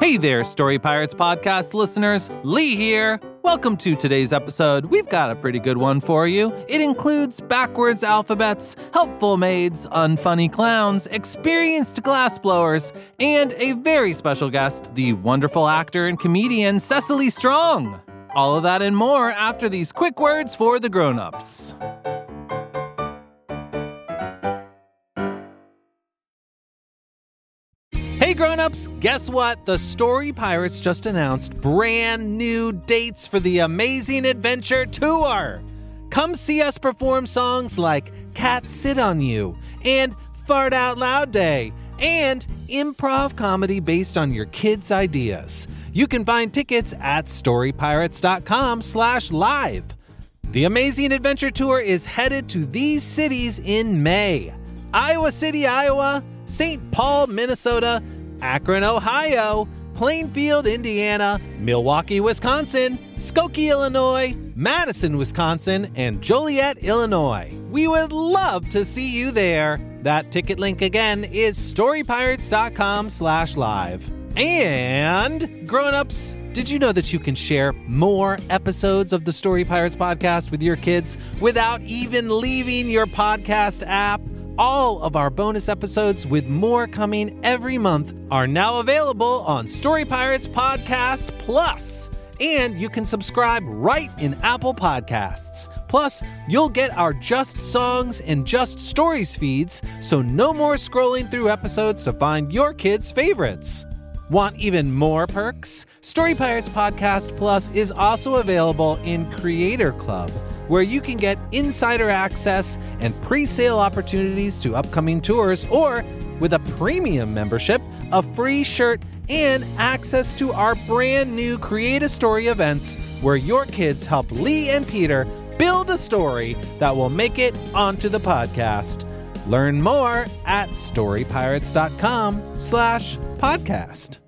Hey there, Story Pirates podcast listeners. Lee here. Welcome to today's episode. We've got a pretty good one for you. It includes backwards alphabets, helpful maids, unfunny clowns, experienced glassblowers, and a very special guest, the wonderful actor and comedian Cecily Strong. All of that and more after these quick words for the grown-ups. Grown-ups, guess what? The Story Pirates just announced brand new dates for the Amazing Adventure Tour. Come see us perform songs like Cat Sit on You and Fart Out Loud Day and improv comedy based on your kids' ideas. You can find tickets at storypirates.com slash live. The Amazing Adventure Tour is headed to these cities in May. Iowa City, Iowa, St. Paul, Minnesota, Akron, Ohio, Plainfield, Indiana, Milwaukee, Wisconsin, Skokie, Illinois, Madison, Wisconsin, and Joliet, Illinois. We would love to see you there. That ticket link again is storypirates.com slash live. And grown-ups, did you know that you can share more episodes of the Story Pirates podcast with your kids without even leaving your podcast app? All of our bonus episodes, with more coming every month, are now available on Story Pirates Podcast Plus. And you can subscribe right in Apple Podcasts. Plus, you'll get our Just Songs and Just Stories feeds, so no more scrolling through episodes to find your kids' favorites. Want even more perks? Story Pirates Podcast Plus is also available in Creator Club, where you can get insider access and pre sale opportunities to upcoming tours, or with a premium membership, a free shirt, and access to our brand new Create a Story events, where your kids help Lee and Peter build a story that will make it onto the podcast. Learn more at storypirates.com slash podcast.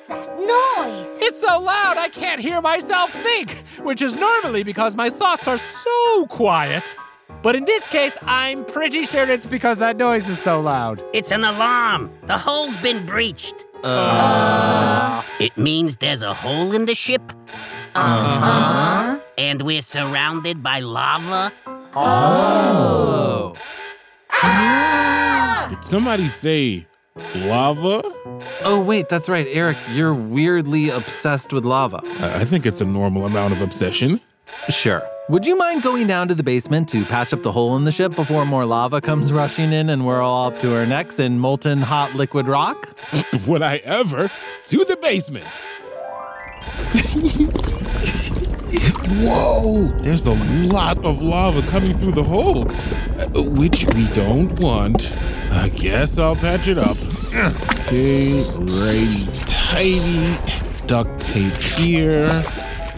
that noise? it's so loud I can't hear myself think, which is normally because my thoughts are so quiet. But in this case, I'm pretty sure it's because that noise is so loud. It's an alarm. The hull's been breached. Uh. Uh. It means there's a hole in the ship. Uh-huh. And we're surrounded by lava. Oh. Ah! Did somebody say lava? Oh, wait, that's right, Eric. You're weirdly obsessed with lava. I think it's a normal amount of obsession. Sure. Would you mind going down to the basement to patch up the hole in the ship before more lava comes rushing in and we're all up to our necks in molten hot liquid rock? Would I ever? To the basement. Whoa! There's a lot of lava coming through the hole, which we don't want. I guess I'll patch it up. Okay, righty tighty. Duct tape here.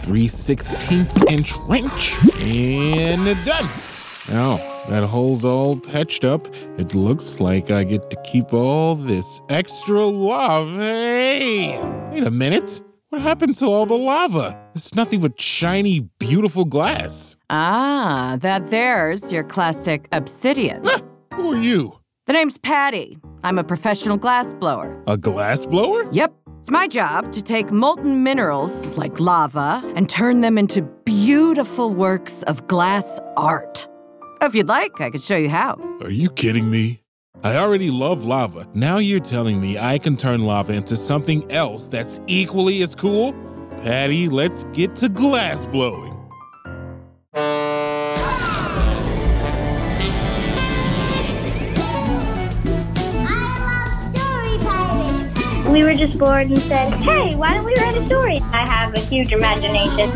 3 16th inch wrench. And done. Now, that hole's all patched up. It looks like I get to keep all this extra lava. Hey! Wait a minute. What happened to all the lava? It's nothing but shiny, beautiful glass. Ah, that there's your classic obsidian. Ah, who are you? The name's Patty. I'm a professional glass blower. A glass blower? Yep. It's my job to take molten minerals like lava and turn them into beautiful works of glass art. If you'd like, I could show you how. Are you kidding me? I already love lava. Now you're telling me I can turn lava into something else that's equally as cool? Patty, let's get to glass blowing. We were just bored and said, hey, why don't we write a story? I have a huge imagination.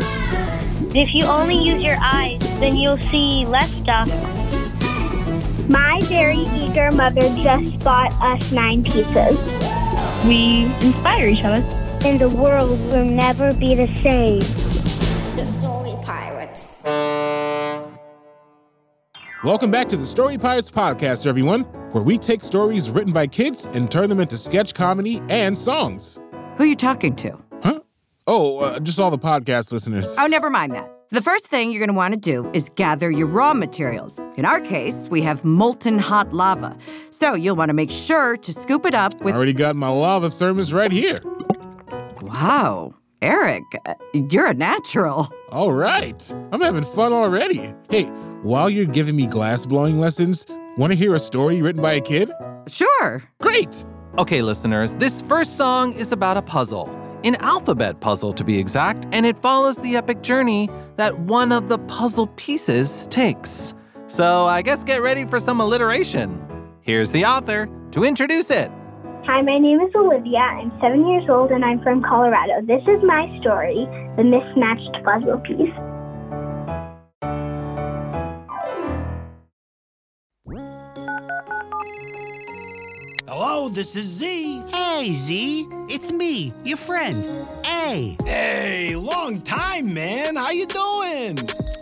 If you only use your eyes, then you'll see less stuff. My very eager mother just bought us nine pizzas. We inspire each other. And the world will never be the same. The Story Pirates. Welcome back to the Story Pirates podcast, everyone, where we take stories written by kids and turn them into sketch comedy and songs. Who are you talking to? Huh? Oh, uh, just all the podcast listeners. Oh, never mind that. The first thing you're going to want to do is gather your raw materials. In our case, we have molten hot lava. So you'll want to make sure to scoop it up with. I already got my lava thermos right here. Wow. Eric, you're a natural. All right. I'm having fun already. Hey, while you're giving me glass blowing lessons, want to hear a story written by a kid? Sure. Great. Okay, listeners, this first song is about a puzzle, an alphabet puzzle to be exact, and it follows the epic journey that one of the puzzle pieces takes. So I guess get ready for some alliteration. Here's the author to introduce it. Hi, my name is Olivia. I'm seven years old and I'm from Colorado. This is my story, The Mismatched Puzzle Piece. Hello, this is Z. Hey, Z. It's me, your friend. A. Hey, long time, man. How you doing?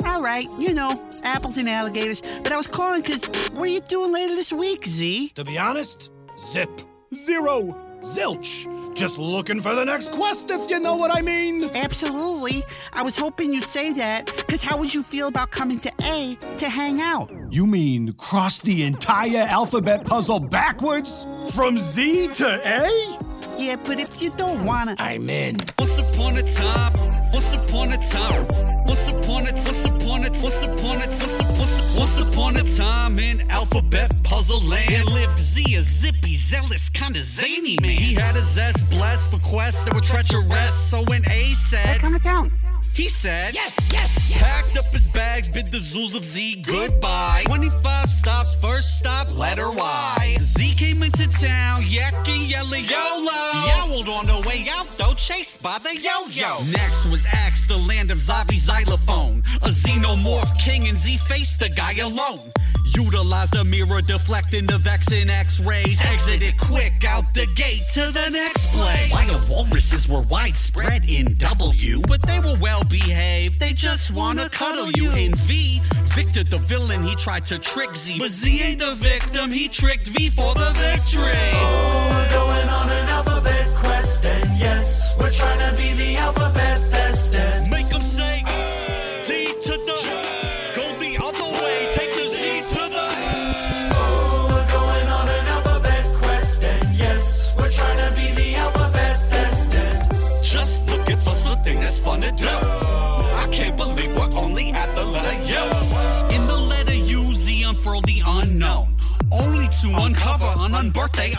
All right, you know, apples and alligators. But I was calling because what are you doing later this week, Z? To be honest, zip, zero, zilch. Just looking for the next quest, if you know what I mean. Absolutely. I was hoping you'd say that, because how would you feel about coming to A to hang out? You mean cross the entire alphabet puzzle backwards? From Z to A? Yeah, but if you don't wanna. I'm in. Once upon a time, once upon a time, once upon a, once upon a, once upon a, once upon a, once upon a time in alphabet puzzle land There lived Z, a zippy, zealous, kinda zany man. He had a zest blessed for quests that were treacherous. So when A said, Come to town. He said, yes, yes, yes. Packed up his bags, bid the zoos of Z goodbye. 25 stops, first stop, letter Y. Z came into town, yakking, yelling, YOLO. Yowled on the way out, though, chased by the yo-yo. Next was Axe, the land of Zavi Xylophone. A xenomorph king, and Z faced the guy alone. Utilized the mirror, deflecting the vexing x-rays. Exit it quick out the gate to the next place. Wild walruses were widespread in W, but they were well behaved. They just wanna cuddle you. In V, Victor the villain, he tried to trick Z. But Z ain't the victim, he tricked V for the victory.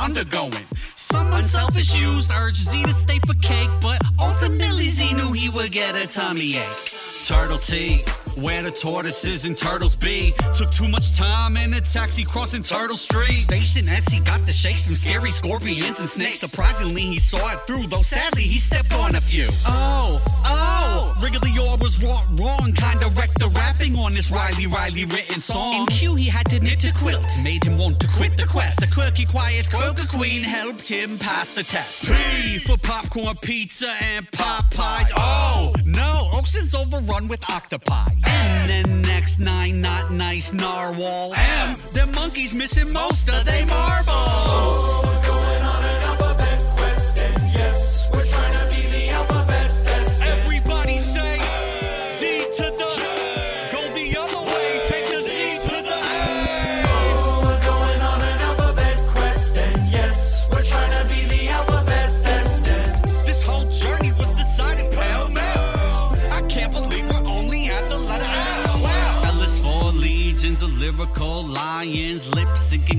Undergoing. Some unselfish used urge Z to stay for cake, but ultimately Z knew he would get a tummy ache. Turtle T, where the tortoises and turtles be. Took too much time in a taxi crossing Turtle Street. Station as he got the shakes from scary scorpions and snakes. Surprisingly, he saw it through, though sadly he stepped on few. Oh, oh, Wrigley was wrought wrong, kinda wrecked the rapping on this Riley Riley written song. In Q, he had to knit a quilt, made him want to quit the quest. The quirky, quiet Quaker Queen helped him pass the test. P for popcorn, pizza, and Popeyes. Oh, no, Ocean's overrun with octopi. And then next nine, not nice narwhal. M, them monkeys missing most of they marbles.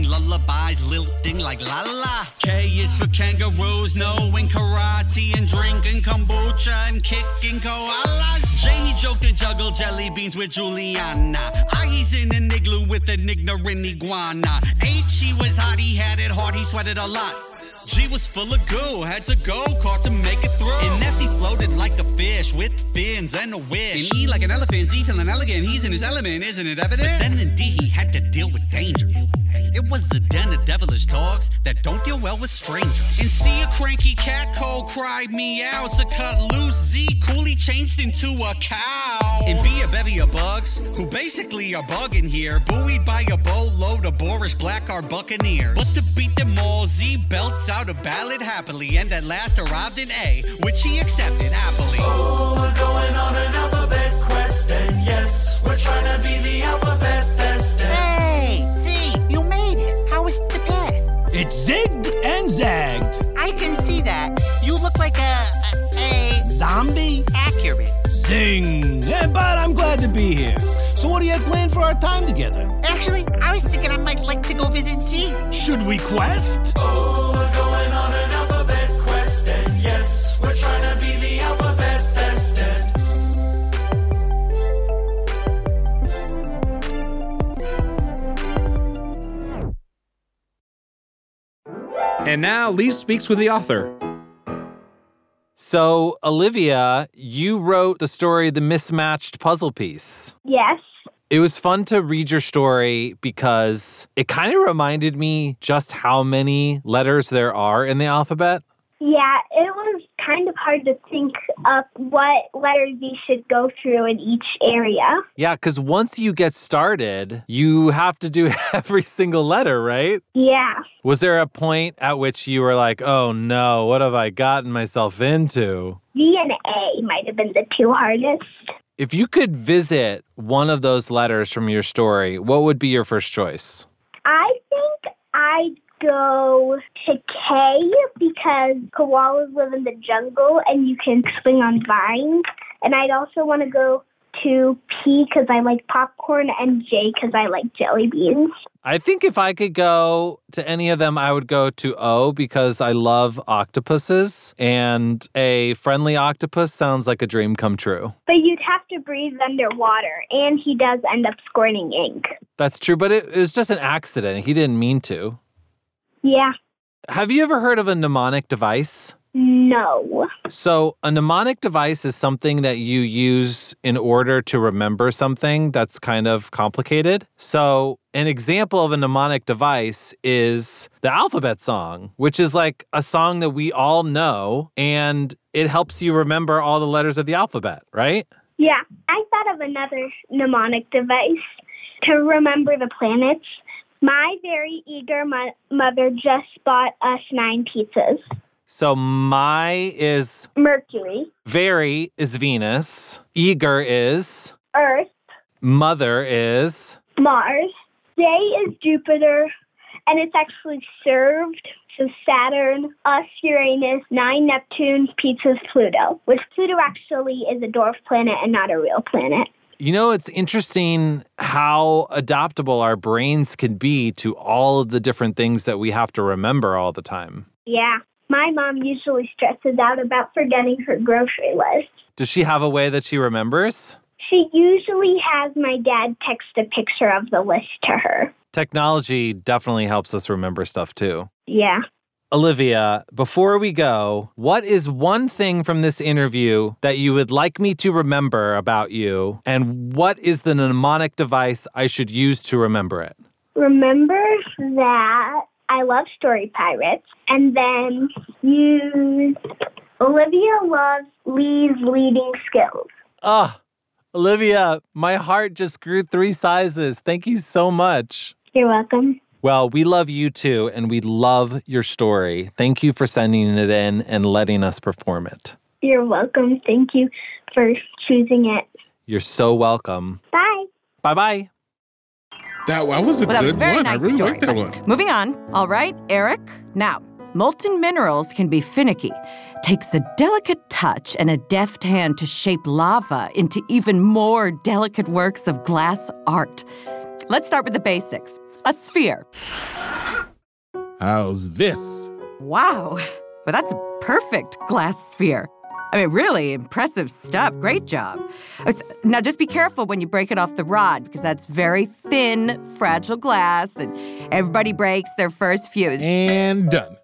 Lullabies, lilting like la la. K is for kangaroos, knowing karate and drinking kombucha and kicking koalas. J he joked and juggled jelly beans with Juliana. I he's in an igloo with an ignorant iguana. H he was hot, he had it hard, he sweated a lot. G was full of goo, had to go caught to make it through. And F he floated like a fish with fins and a wish. And E like an elephant, Z feeling elegant, he's in his element, isn't it evident? But then in D he had to deal with danger. It was a den of devilish dogs that don't deal well with strangers. And see a cranky cat cold cried meow, so cut loose. Z coolly changed into a cow. And be a bevy of bugs who basically are bugging here, buoyed by a boatload of boorish black are buccaneers. But to beat them all, Z belts out a ballad happily, and at last arrived in A, which he accepted happily. Oh, we're going on an alphabet quest, and yes, we're trying to be the alphabet path? It zigged and zagged. I can see that. You look like a, a, a Zombie? accurate. Zing. Yeah, but I'm glad to be here. So, what do you have planned for our time together? Actually, I was thinking I might like to go visit Z. Should we quest? oh, we're going on an alphabet quest, and yes, we're trying to be the And now Lee speaks with the author. So, Olivia, you wrote the story The Mismatched Puzzle Piece. Yes. It was fun to read your story because it kind of reminded me just how many letters there are in the alphabet. Yeah, it was kind of hard to think up what letters you should go through in each area. Yeah, because once you get started, you have to do every single letter, right? Yeah. Was there a point at which you were like, oh no, what have I gotten myself into? V and A might have been the two hardest. If you could visit one of those letters from your story, what would be your first choice? I think I'd go to K because koalas live in the jungle and you can swing on vines. And I'd also want to go to P because I like popcorn and J because I like jelly beans. I think if I could go to any of them, I would go to O because I love octopuses, and a friendly octopus sounds like a dream come true. But you'd have to breathe underwater, and he does end up squirting ink. That's true, but it, it was just an accident. He didn't mean to. Yeah. Have you ever heard of a mnemonic device? No. So, a mnemonic device is something that you use in order to remember something that's kind of complicated. So, an example of a mnemonic device is the alphabet song, which is like a song that we all know and it helps you remember all the letters of the alphabet, right? Yeah. I thought of another mnemonic device to remember the planets. My very eager mo- mother just bought us nine pizzas. So, my is Mercury, very is Venus, eager is, Earth, mother is, Mars. Day is Jupiter, and it's actually served. So Saturn, us, Uranus, nine Neptune, pizza's Pluto, which Pluto actually is a dwarf planet and not a real planet. You know, it's interesting how adaptable our brains can be to all of the different things that we have to remember all the time. Yeah. My mom usually stresses out about forgetting her grocery list. Does she have a way that she remembers? She usually has my dad text a picture of the list to her. Technology definitely helps us remember stuff too. Yeah. Olivia, before we go, what is one thing from this interview that you would like me to remember about you? And what is the mnemonic device I should use to remember it? Remember that I love story pirates, and then use Olivia loves Lee's leading skills. Ah, Olivia, my heart just grew three sizes. Thank you so much. You're welcome. Well, we love you too, and we love your story. Thank you for sending it in and letting us perform it. You're welcome. Thank you for choosing it. You're so welcome. Bye. Bye bye. That, that was a Well, that was good a very one. nice I really story. like that one. Moving on. All right, Eric. Now, molten minerals can be finicky. Takes a delicate touch and a deft hand to shape lava into even more delicate works of glass art. Let's start with the basics. A sphere. How's this? Wow. Well, that's a perfect glass sphere. I mean, really impressive stuff. Great job. Uh, Now, just be careful when you break it off the rod because that's very thin, fragile glass, and everybody breaks their first fuse. And done.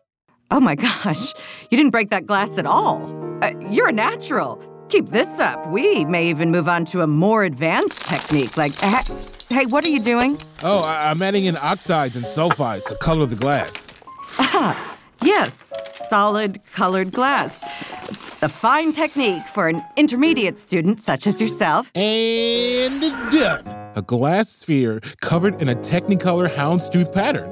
Oh my gosh, you didn't break that glass at all. Uh, you're a natural. Keep this up. We may even move on to a more advanced technique. Like, ha- hey, what are you doing? Oh, I- I'm adding in oxides and sulfides to color the glass. Ah, yes, solid colored glass. It's the fine technique for an intermediate student such as yourself. And done. A glass sphere covered in a Technicolor houndstooth pattern.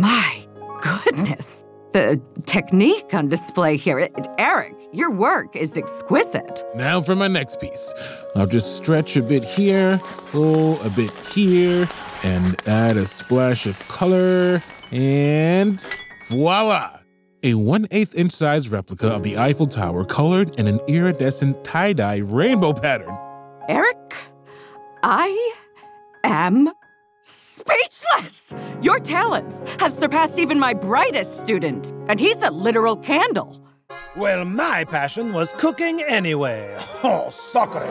My goodness. The technique on display here. It- Eric, your work is exquisite. Now for my next piece. I'll just stretch a bit here, pull a bit here, and add a splash of color, and voila! A 1 8 inch size replica of the Eiffel Tower colored in an iridescent tie dye rainbow pattern. Eric, I am speechless. Your talents have surpassed even my brightest student, and he's a literal candle. Well, my passion was cooking anyway. Oh, sacre.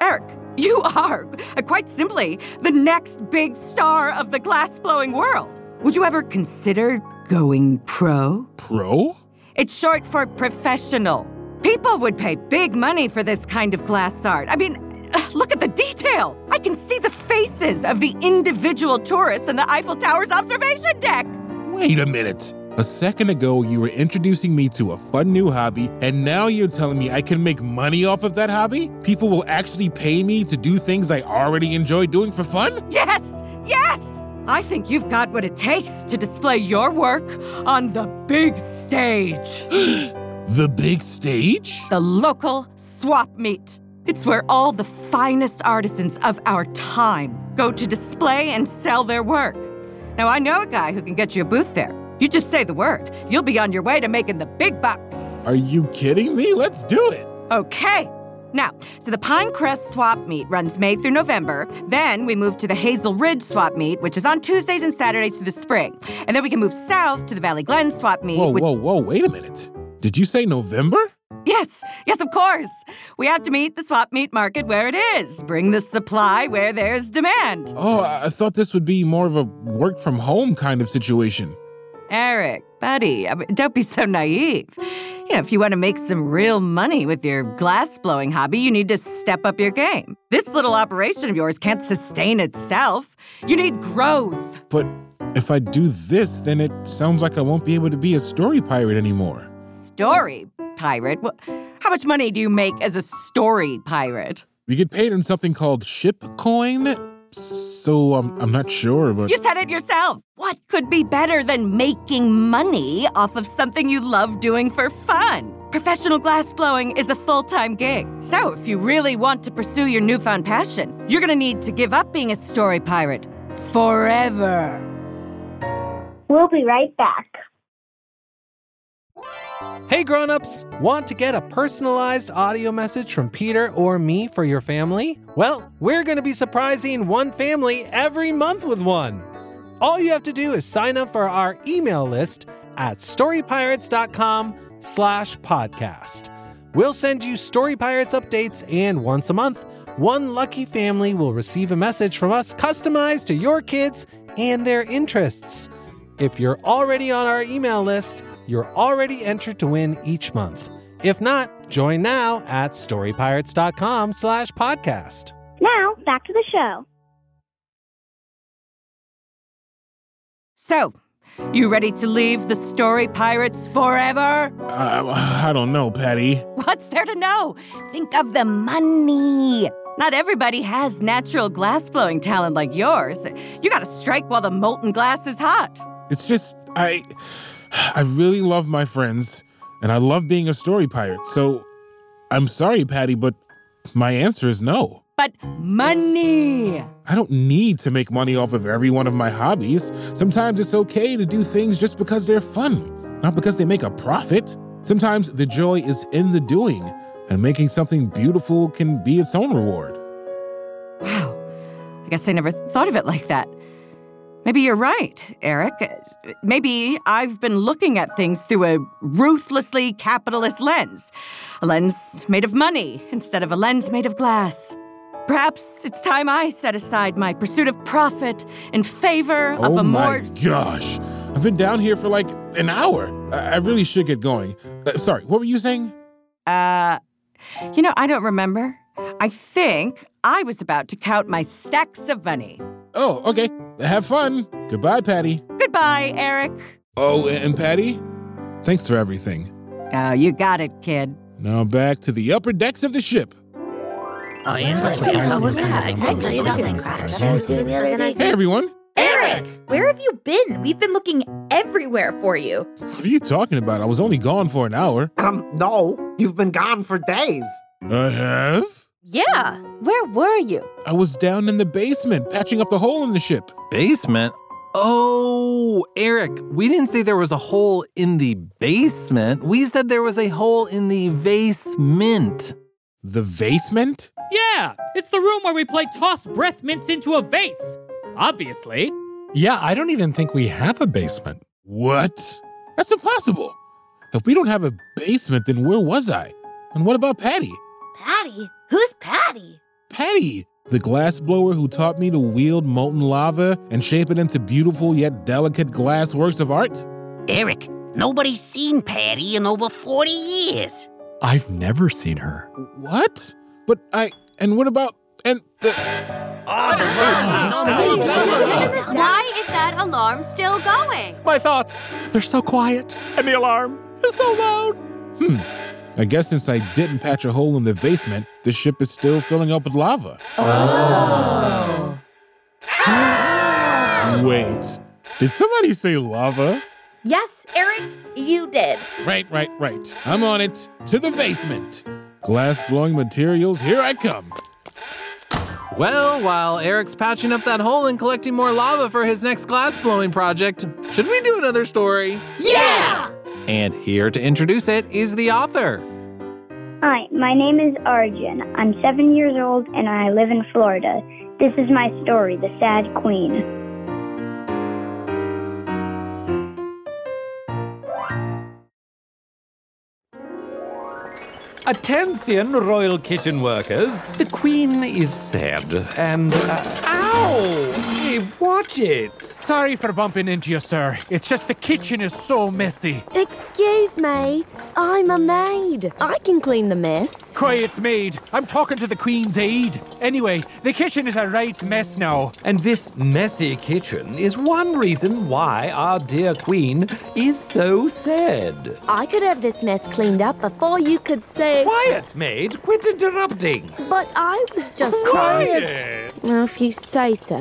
Eric, you are, uh, quite simply, the next big star of the glass blowing world. Would you ever consider going pro? Pro? It's short for professional. People would pay big money for this kind of glass art. I mean, Ah, look at the detail. I can see the faces of the individual tourists in the Eiffel Tower's observation deck. Wait a minute. A second ago, you were introducing me to a fun new hobby, and now you're telling me I can make money off of that hobby? People will actually pay me to do things I already enjoy doing for fun? Yes, yes! I think you've got what it takes to display your work on the big stage. The big stage? the local swap meet. It's where all the finest artisans of our time go to display and sell their work. Now, I know a guy who can get you a booth there. You just say the word, you'll be on your way to making the big bucks. Are you kidding me? Let's do it. Okay. Now, so the Pinecrest Swap Meet runs May through November. Then we move to the Hazel Ridge Swap Meet, which is on Tuesdays and Saturdays through the spring. And then we can move south to the Valley Glen Swap Meet. Whoa, which- whoa, whoa, wait a minute. Did you say November? Yes, yes, of course. We have to meet the swap meet market where it is. Bring the supply where there's demand. Oh, I thought this would be more of a work from home kind of situation. Eric, buddy, I mean, don't be so naive. You know, if you want to make some real money with your glass blowing hobby, you need to step up your game. This little operation of yours can't sustain itself. You need growth. But if I do this, then it sounds like I won't be able to be a story pirate anymore. Story pirate. How much money do you make as a story pirate? We get paid in something called ship coin. So um, I'm not sure, but You said it yourself. What could be better than making money off of something you love doing for fun? Professional glass blowing is a full time gig. So, if you really want to pursue your newfound passion, you're gonna need to give up being a story pirate forever. We'll be right back. Hey grown-ups, want to get a personalized audio message from Peter or me for your family? Well, we're going to be surprising one family every month with one. All you have to do is sign up for our email list at storypirates.com slash podcast. We'll send you Story Pirates updates, and once a month, one lucky family will receive a message from us customized to your kids and their interests. If you're already on our email list, you're already entered to win each month. If not, join now at storypirates.com slash podcast. Now, back to the show. So, you ready to leave the story pirates forever? uh, I don't know, Patty. What's there to know? Think of the money. Not everybody has natural glass blowing talent like yours. You gotta strike while the molten glass is hot. It's just I I really love my friends and I love being a story pirate. So I'm sorry, Patty, but my answer is no. But money! I don't need to make money off of every one of my hobbies. Sometimes it's okay to do things just because they're fun, not because they make a profit. Sometimes the joy is in the doing, and making something beautiful can be its own reward. Wow, I guess I never thought of it like that. Maybe you're right, Eric. Maybe I've been looking at things through a ruthlessly capitalist lens. A lens made of money instead of a lens made of glass. Perhaps it's time I set aside my pursuit of profit in favor of a— oh a my more. gosh. I've been down here for like an hour. I, I really should get going. Uh, sorry, what were you saying? Uh, you know, I don't remember. I think I was about to count my stacks of money. Oh, okay. Have fun. Goodbye, Patty. Goodbye, Eric. Oh, and Patty, thanks for everything. Oh, you got it, kid. Now back to the upper decks of the ship. Oh, yeah. Hey, everyone. Eric, where have you been? We've been looking everywhere for you. What are you talking about? I was only gone for an hour. Um, no, you've been gone for days. I have? Yeah, where were you? I was down in the basement patching up the hole in the ship. Basement? Oh, Eric, we didn't say there was a hole in the basement. We said there was a hole in the vasement. The vasement? Yeah, it's the room where we play toss breath mints into a vase. Obviously. Yeah, I don't even think we have a basement. What? That's impossible. If we don't have a basement, then where was I? And what about Patty? Patty? Who's Patty? Patty, the glass blower who taught me to wield molten lava and shape it into beautiful yet delicate glass works of art? Eric, nobody's seen Patty in over 40 years. I've never seen her. What? But I. And what about. And the. Why is that alarm still going? My thoughts. They're so quiet, and the alarm is so loud. Hmm. I guess since I didn't patch a hole in the basement, the ship is still filling up with lava. Oh. Wait. Did somebody say lava? Yes, Eric, you did. Right, right, right. I'm on it. To the basement. Glass blowing materials, here I come. Well, while Eric's patching up that hole and collecting more lava for his next glass blowing project, should we do another story? Yeah! And here to introduce it is the author. Hi, my name is Arjun. I'm seven years old and I live in Florida. This is my story, The Sad Queen. Attention, royal kitchen workers. The queen is sad and. Uh, ow! Hey, watch it! Sorry for bumping into you, sir. It's just the kitchen is so messy. Excuse me, I'm a maid. I can clean the mess. Quiet, maid. I'm talking to the Queen's aide. Anyway, the kitchen is a right mess now. And this messy kitchen is one reason why our dear queen is so sad. I could have this mess cleaned up before you could say. Quiet, maid! Quit interrupting! But I was just Quiet! Well, if you say so.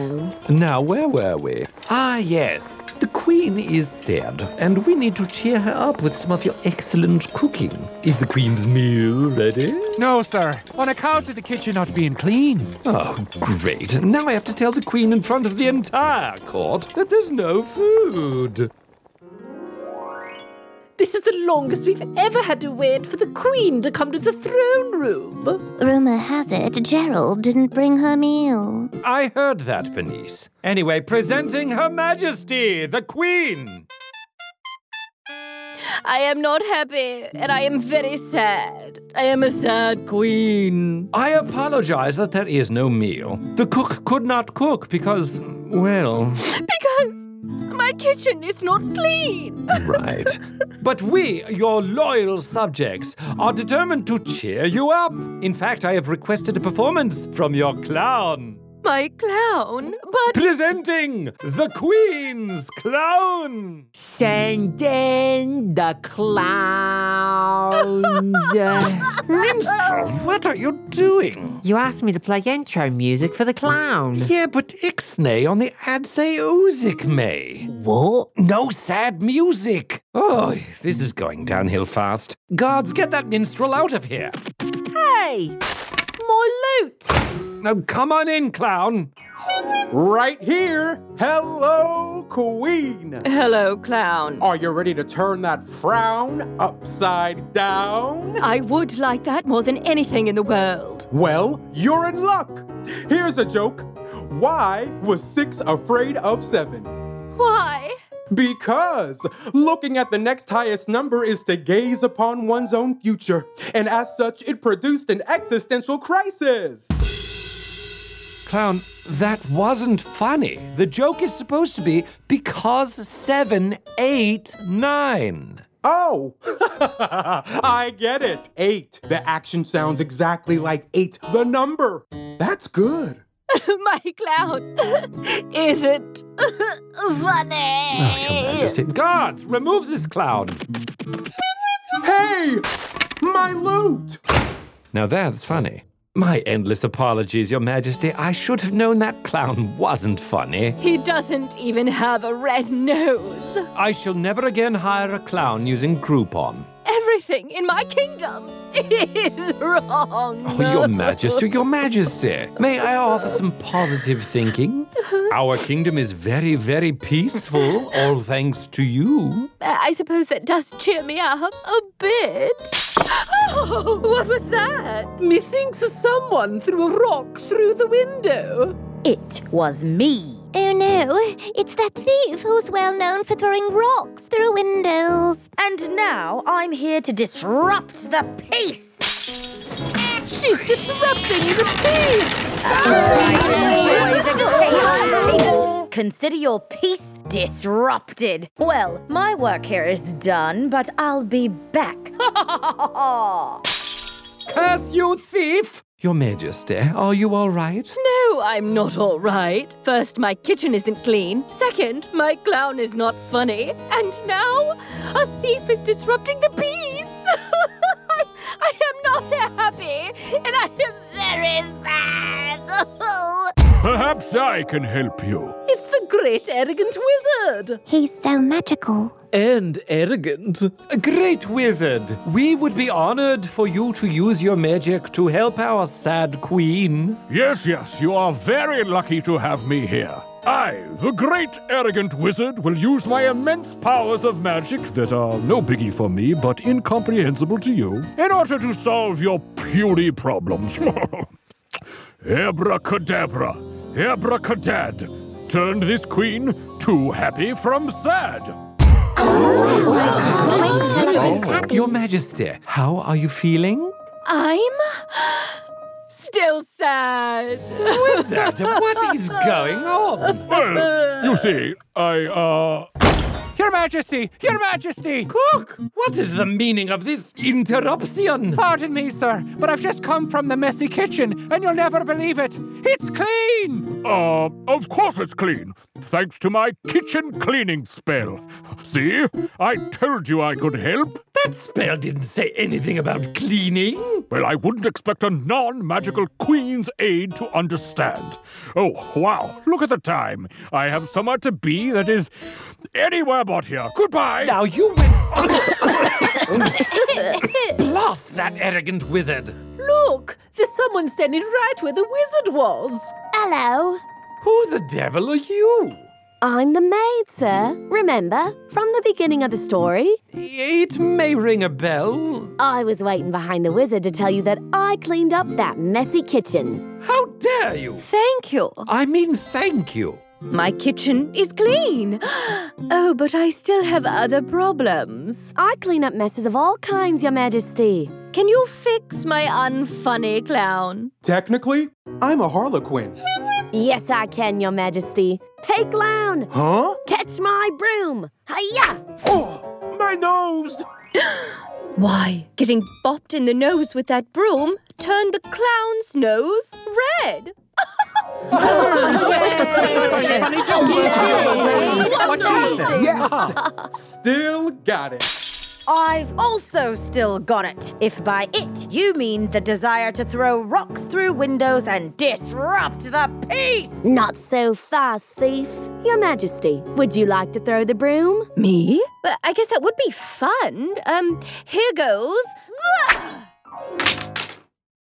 Now, where were we? Ah, yes. The queen is sad, and we need to cheer her up with some of your excellent cooking. Is the queen's meal ready? No, sir. On account of the kitchen not being clean. Oh, great. Now I have to tell the queen in front of the entire court that there's no food. This is the longest we've ever had to wait for the Queen to come to the throne room. Rumor has it Gerald didn't bring her meal. I heard that, Bernice. Anyway, presenting Her Majesty, the Queen. I am not happy, and I am very sad. I am a sad queen. I apologize that there is no meal. The cook could not cook because, well. Because my kitchen is not clean. Right. but we, your loyal subjects, are determined to cheer you up. In fact, I have requested a performance from your clown. My clown, but. Presenting the Queen's Clown! Send in the clowns. Minstrel, what are you doing? You asked me to play intro music for the clown. Yeah, but Ixnay on the Adsay Ozik May. What? No sad music. Oh, this is going downhill fast. Guards, get that minstrel out of here. Hey! My loot! Now come on in, clown. Right here. Hello, Queen. Hello, clown. Are you ready to turn that frown upside down? I would like that more than anything in the world. Well, you're in luck. Here's a joke. Why was six afraid of seven? Why? Because looking at the next highest number is to gaze upon one's own future, and as such, it produced an existential crisis. Clown, that wasn't funny. The joke is supposed to be because seven, eight, nine. Oh, I get it. Eight. The action sounds exactly like eight, the number. That's good. My clown isn't funny. Oh, Your Majesty. Guards, remove this clown. Hey, my loot. Now that's funny. My endless apologies, Your Majesty. I should have known that clown wasn't funny. He doesn't even have a red nose. I shall never again hire a clown using Groupon. Everything in my kingdom is wrong. Oh, Your Majesty, Your Majesty. May I offer some positive thinking? Our kingdom is very, very peaceful, all thanks to you. Uh, I suppose that does cheer me up a bit. Oh, what was that? Methinks someone threw a rock through the window. It was me. Oh no, it's that thief who's well known for throwing rocks through windows. And now I'm here to disrupt the peace. She's disrupting the peace. Enjoy the chaos, people. Consider your peace disrupted. Well, my work here is done, but I'll be back. Curse you, thief! Your Majesty, are you all right? No, I'm not all right. First, my kitchen isn't clean. Second, my clown is not funny. And now, a thief is disrupting the peace. I, I am not happy, and I am very sad. Perhaps I can help you. It's the great arrogant wizard. He's so magical. And arrogant. A great wizard, we would be honored for you to use your magic to help our sad queen. Yes, yes, you are very lucky to have me here. I, the great arrogant wizard, will use my immense powers of magic that are no biggie for me but incomprehensible to you in order to solve your puny problems. Abracadabra, abracadad, turned this queen too happy from sad. Oh, your Majesty, how are you feeling? I'm still sad. Wizard, what is going on? Well, you see, I, uh. Your Majesty! Your Majesty! Cook! What is the meaning of this interruption? Pardon me, sir, but I've just come from the messy kitchen, and you'll never believe it. It's clean! Uh, of course it's clean. Thanks to my kitchen cleaning spell. See? I told you I could help. That spell didn't say anything about cleaning. Well, I wouldn't expect a non magical queen's aide to understand. Oh, wow. Look at the time. I have somewhere to be that is anywhere but here. Goodbye. Now you win. Blast that arrogant wizard. Look, there's someone standing right where the wizard was. Hello. Who the devil are you? I'm the maid, sir. Remember, from the beginning of the story? It may ring a bell. I was waiting behind the wizard to tell you that I cleaned up that messy kitchen. How dare you? Thank you. I mean, thank you. My kitchen is clean. Oh, but I still have other problems. I clean up messes of all kinds, Your Majesty. Can you fix my unfunny clown? Technically, I'm a harlequin. Yes, I can, Your Majesty. Hey, clown! Huh? Catch my broom! Hiya! Oh, my nose! Why, getting bopped in the nose with that broom turned the clown's nose red. Yes! Still got it. I've also still got it. If by it you mean the desire to throw rocks through windows and disrupt the peace. Not so fast, thief. Your Majesty, would you like to throw the broom? Me? But I guess that would be fun. Um, here goes.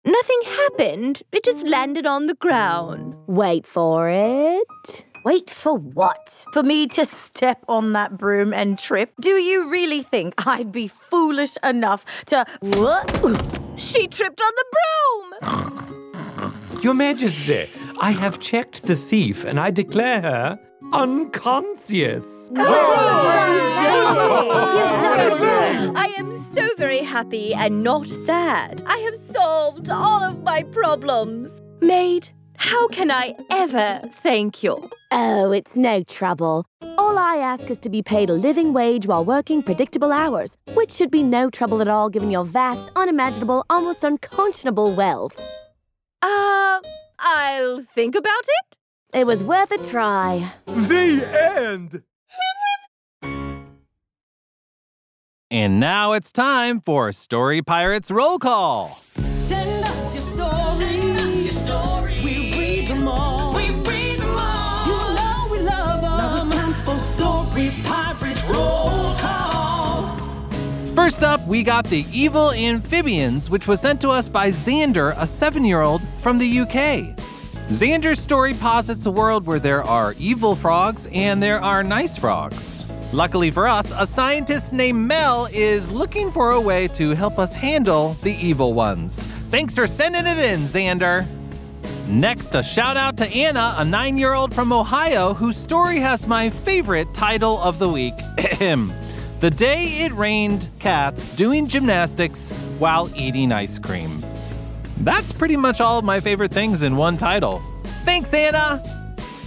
Nothing happened. It just landed on the ground. Wait for it. Wait for what? For me to step on that broom and trip? Do you really think I'd be foolish enough to. What? She tripped on the broom! Your Majesty, I have checked the thief and I declare her unconscious. I am so very happy and not sad. I have solved all of my problems. Maid, how can I ever thank you? Oh, it's no trouble. All I ask is to be paid a living wage while working predictable hours, which should be no trouble at all given your vast, unimaginable, almost unconscionable wealth. Uh, I'll think about it. It was worth a try. The end! And now it's time for Story Pirates Roll Call. Send us your story. We read them all. We read them all. You know we love them. Now it's time for Story Pirates Roll Call. First up, we got The Evil Amphibians, which was sent to us by Xander, a seven year old from the UK. Xander's story posits a world where there are evil frogs and there are nice frogs. Luckily for us, a scientist named Mel is looking for a way to help us handle the evil ones. Thanks for sending it in, Xander. Next, a shout out to Anna, a nine year old from Ohio, whose story has my favorite title of the week The Day It Rained Cats Doing Gymnastics While Eating Ice Cream. That's pretty much all of my favorite things in one title. Thanks, Anna!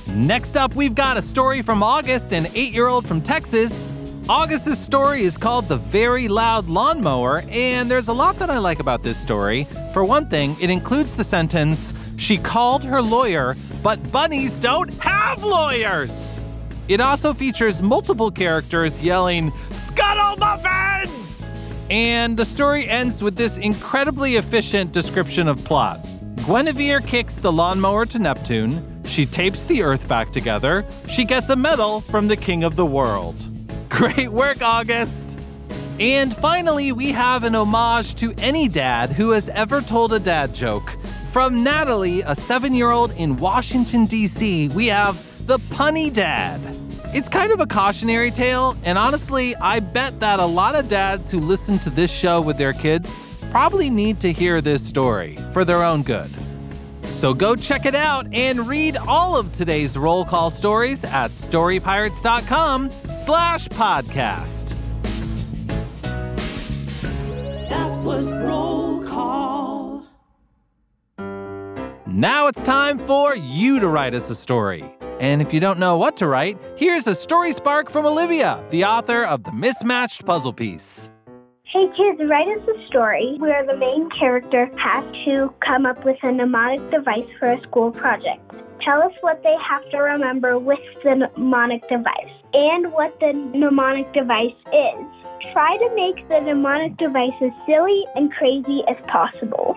Next up, we've got a story from August, an eight year old from Texas. August's story is called The Very Loud Lawnmower, and there's a lot that I like about this story. For one thing, it includes the sentence, She called her lawyer, but bunnies don't have lawyers! It also features multiple characters yelling, Scuttle Muffins! And the story ends with this incredibly efficient description of plot. Guinevere kicks the lawnmower to Neptune. She tapes the Earth back together. She gets a medal from the King of the World. Great work, August! And finally, we have an homage to any dad who has ever told a dad joke. From Natalie, a seven year old in Washington, D.C., we have The Punny Dad. It's kind of a cautionary tale, and honestly, I bet that a lot of dads who listen to this show with their kids probably need to hear this story for their own good. So go check it out and read all of today's roll call stories at storypirates.com slash podcast. That was roll call. Now it's time for you to write us a story. And if you don't know what to write, here's a story spark from Olivia, the author of The Mismatched Puzzle Piece. Hey kids, write us a story where the main character has to come up with a mnemonic device for a school project. Tell us what they have to remember with the mnemonic device and what the mnemonic device is. Try to make the mnemonic device as silly and crazy as possible.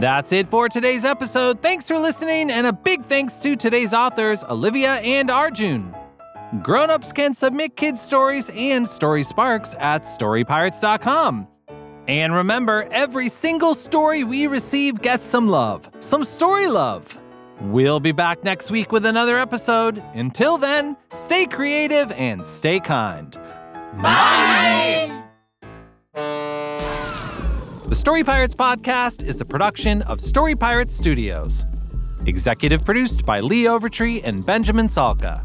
That's it for today's episode. Thanks for listening, and a big thanks to today's authors, Olivia and Arjun. Grown-ups can submit kids' stories and story sparks at storypirates.com. And remember, every single story we receive gets some love, some story love. We'll be back next week with another episode. Until then, stay creative and stay kind. Bye. The Story Pirates podcast is a production of Story Pirates Studios. Executive produced by Lee Overtree and Benjamin Salka.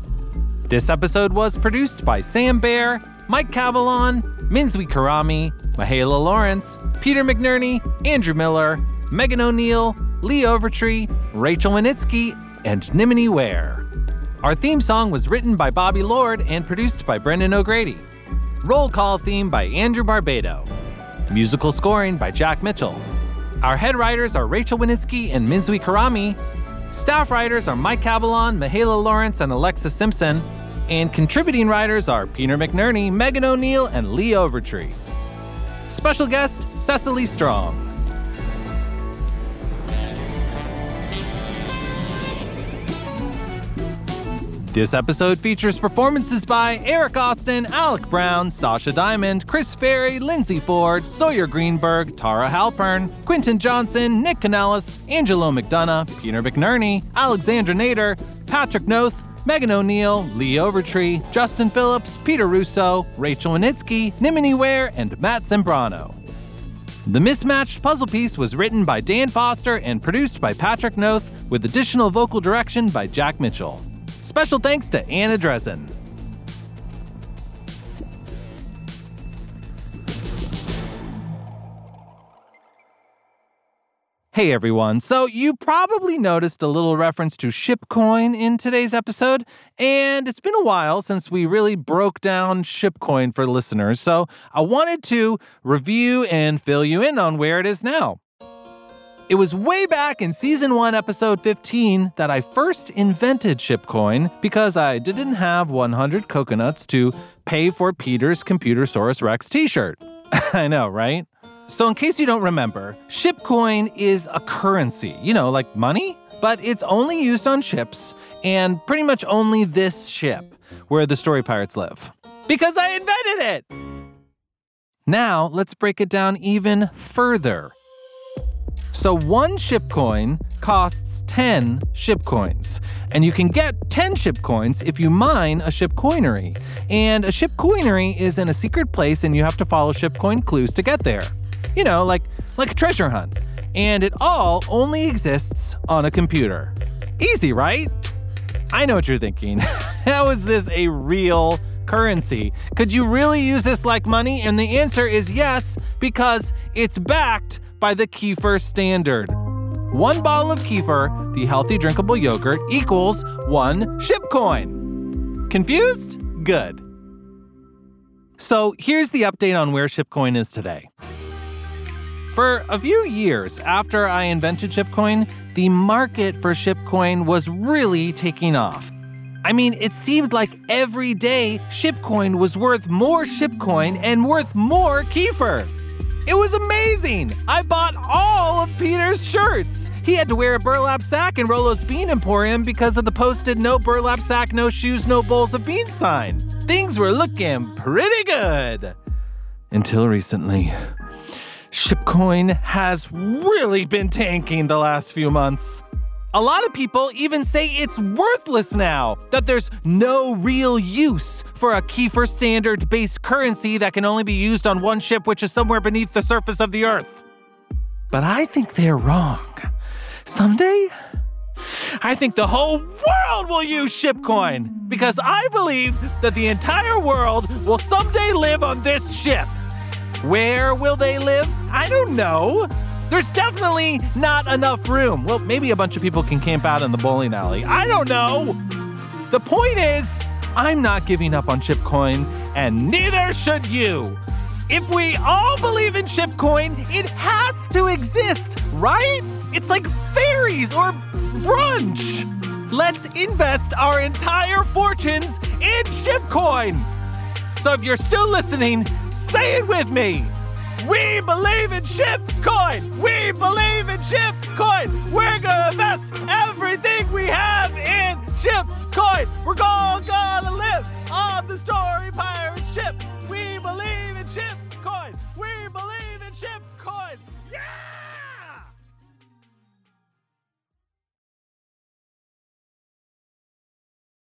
This episode was produced by Sam Bear, Mike Cavalon, Minzwi Karami, Mahala Lawrence, Peter McNerney, Andrew Miller, Megan O'Neill, Lee Overtree, Rachel Wenitsky, and Nimini Ware. Our theme song was written by Bobby Lord and produced by Brendan O'Grady. Roll call theme by Andrew Barbado. Musical scoring by Jack Mitchell. Our head writers are Rachel Wenitsky and Minzui Karami. Staff writers are Mike Cavalon, Mahala Lawrence, and Alexis Simpson. And contributing writers are Peter McNerney, Megan O'Neill, and Lee Overtree. Special guest, Cecily Strong. This episode features performances by Eric Austin, Alec Brown, Sasha Diamond, Chris Ferry, Lindsay Ford, Sawyer Greenberg, Tara Halpern, Quinton Johnson, Nick Canellis, Angelo McDonough, Peter McNerney, Alexandra Nader, Patrick Noth, Megan O'Neill, Lee Overtree, Justin Phillips, Peter Russo, Rachel Wenitsky, Nimini Ware, and Matt Zambrano. The mismatched puzzle piece was written by Dan Foster and produced by Patrick Noth, with additional vocal direction by Jack Mitchell. Special thanks to Anna Dresden. Hey everyone. So, you probably noticed a little reference to Shipcoin in today's episode, and it's been a while since we really broke down Shipcoin for listeners. So, I wanted to review and fill you in on where it is now. It was way back in season 1, episode 15, that I first invented Shipcoin because I didn't have 100 coconuts to pay for Peter's Computersaurus Rex t shirt. I know, right? So, in case you don't remember, Shipcoin is a currency, you know, like money, but it's only used on ships and pretty much only this ship where the story pirates live. Because I invented it! Now, let's break it down even further. So, one ship coin costs 10 ship coins, and you can get 10 ship coins if you mine a ship coinery. And a ship coinery is in a secret place, and you have to follow ship coin clues to get there. You know, like like a treasure hunt. And it all only exists on a computer. Easy, right? I know what you're thinking. How is this a real currency? Could you really use this like money? And the answer is yes, because it's backed by the Kefir standard. One bottle of Kefir, the healthy drinkable yogurt, equals one ship coin. Confused? Good. So here's the update on where Shipcoin is today. For a few years after I invented Shipcoin, the market for Shipcoin was really taking off. I mean, it seemed like every day Shipcoin was worth more Shipcoin and worth more Kefir. It was amazing! I bought all of Peter's shirts. He had to wear a burlap sack in Rolo's Bean Emporium because of the posted no burlap sack, no shoes, no bowls of beans sign. Things were looking pretty good. Until recently. Shipcoin has really been tanking the last few months. A lot of people even say it's worthless now, that there's no real use for a Kefir standard based currency that can only be used on one ship, which is somewhere beneath the surface of the Earth. But I think they're wrong. Someday, I think the whole world will use Shipcoin because I believe that the entire world will someday live on this ship. Where will they live? I don't know. There's definitely not enough room. Well, maybe a bunch of people can camp out in the bowling alley. I don't know. The point is, I'm not giving up on Shipcoin, and neither should you. If we all believe in Shipcoin, it has to exist, right? It's like fairies or brunch. Let's invest our entire fortunes in Shipcoin. So if you're still listening, say it with me. We believe in Shipcoin. We believe in Shipcoin. We're gonna invest everything we have in Shipcoin. We're all gonna live on the story pirate ship. We believe in Shipcoin.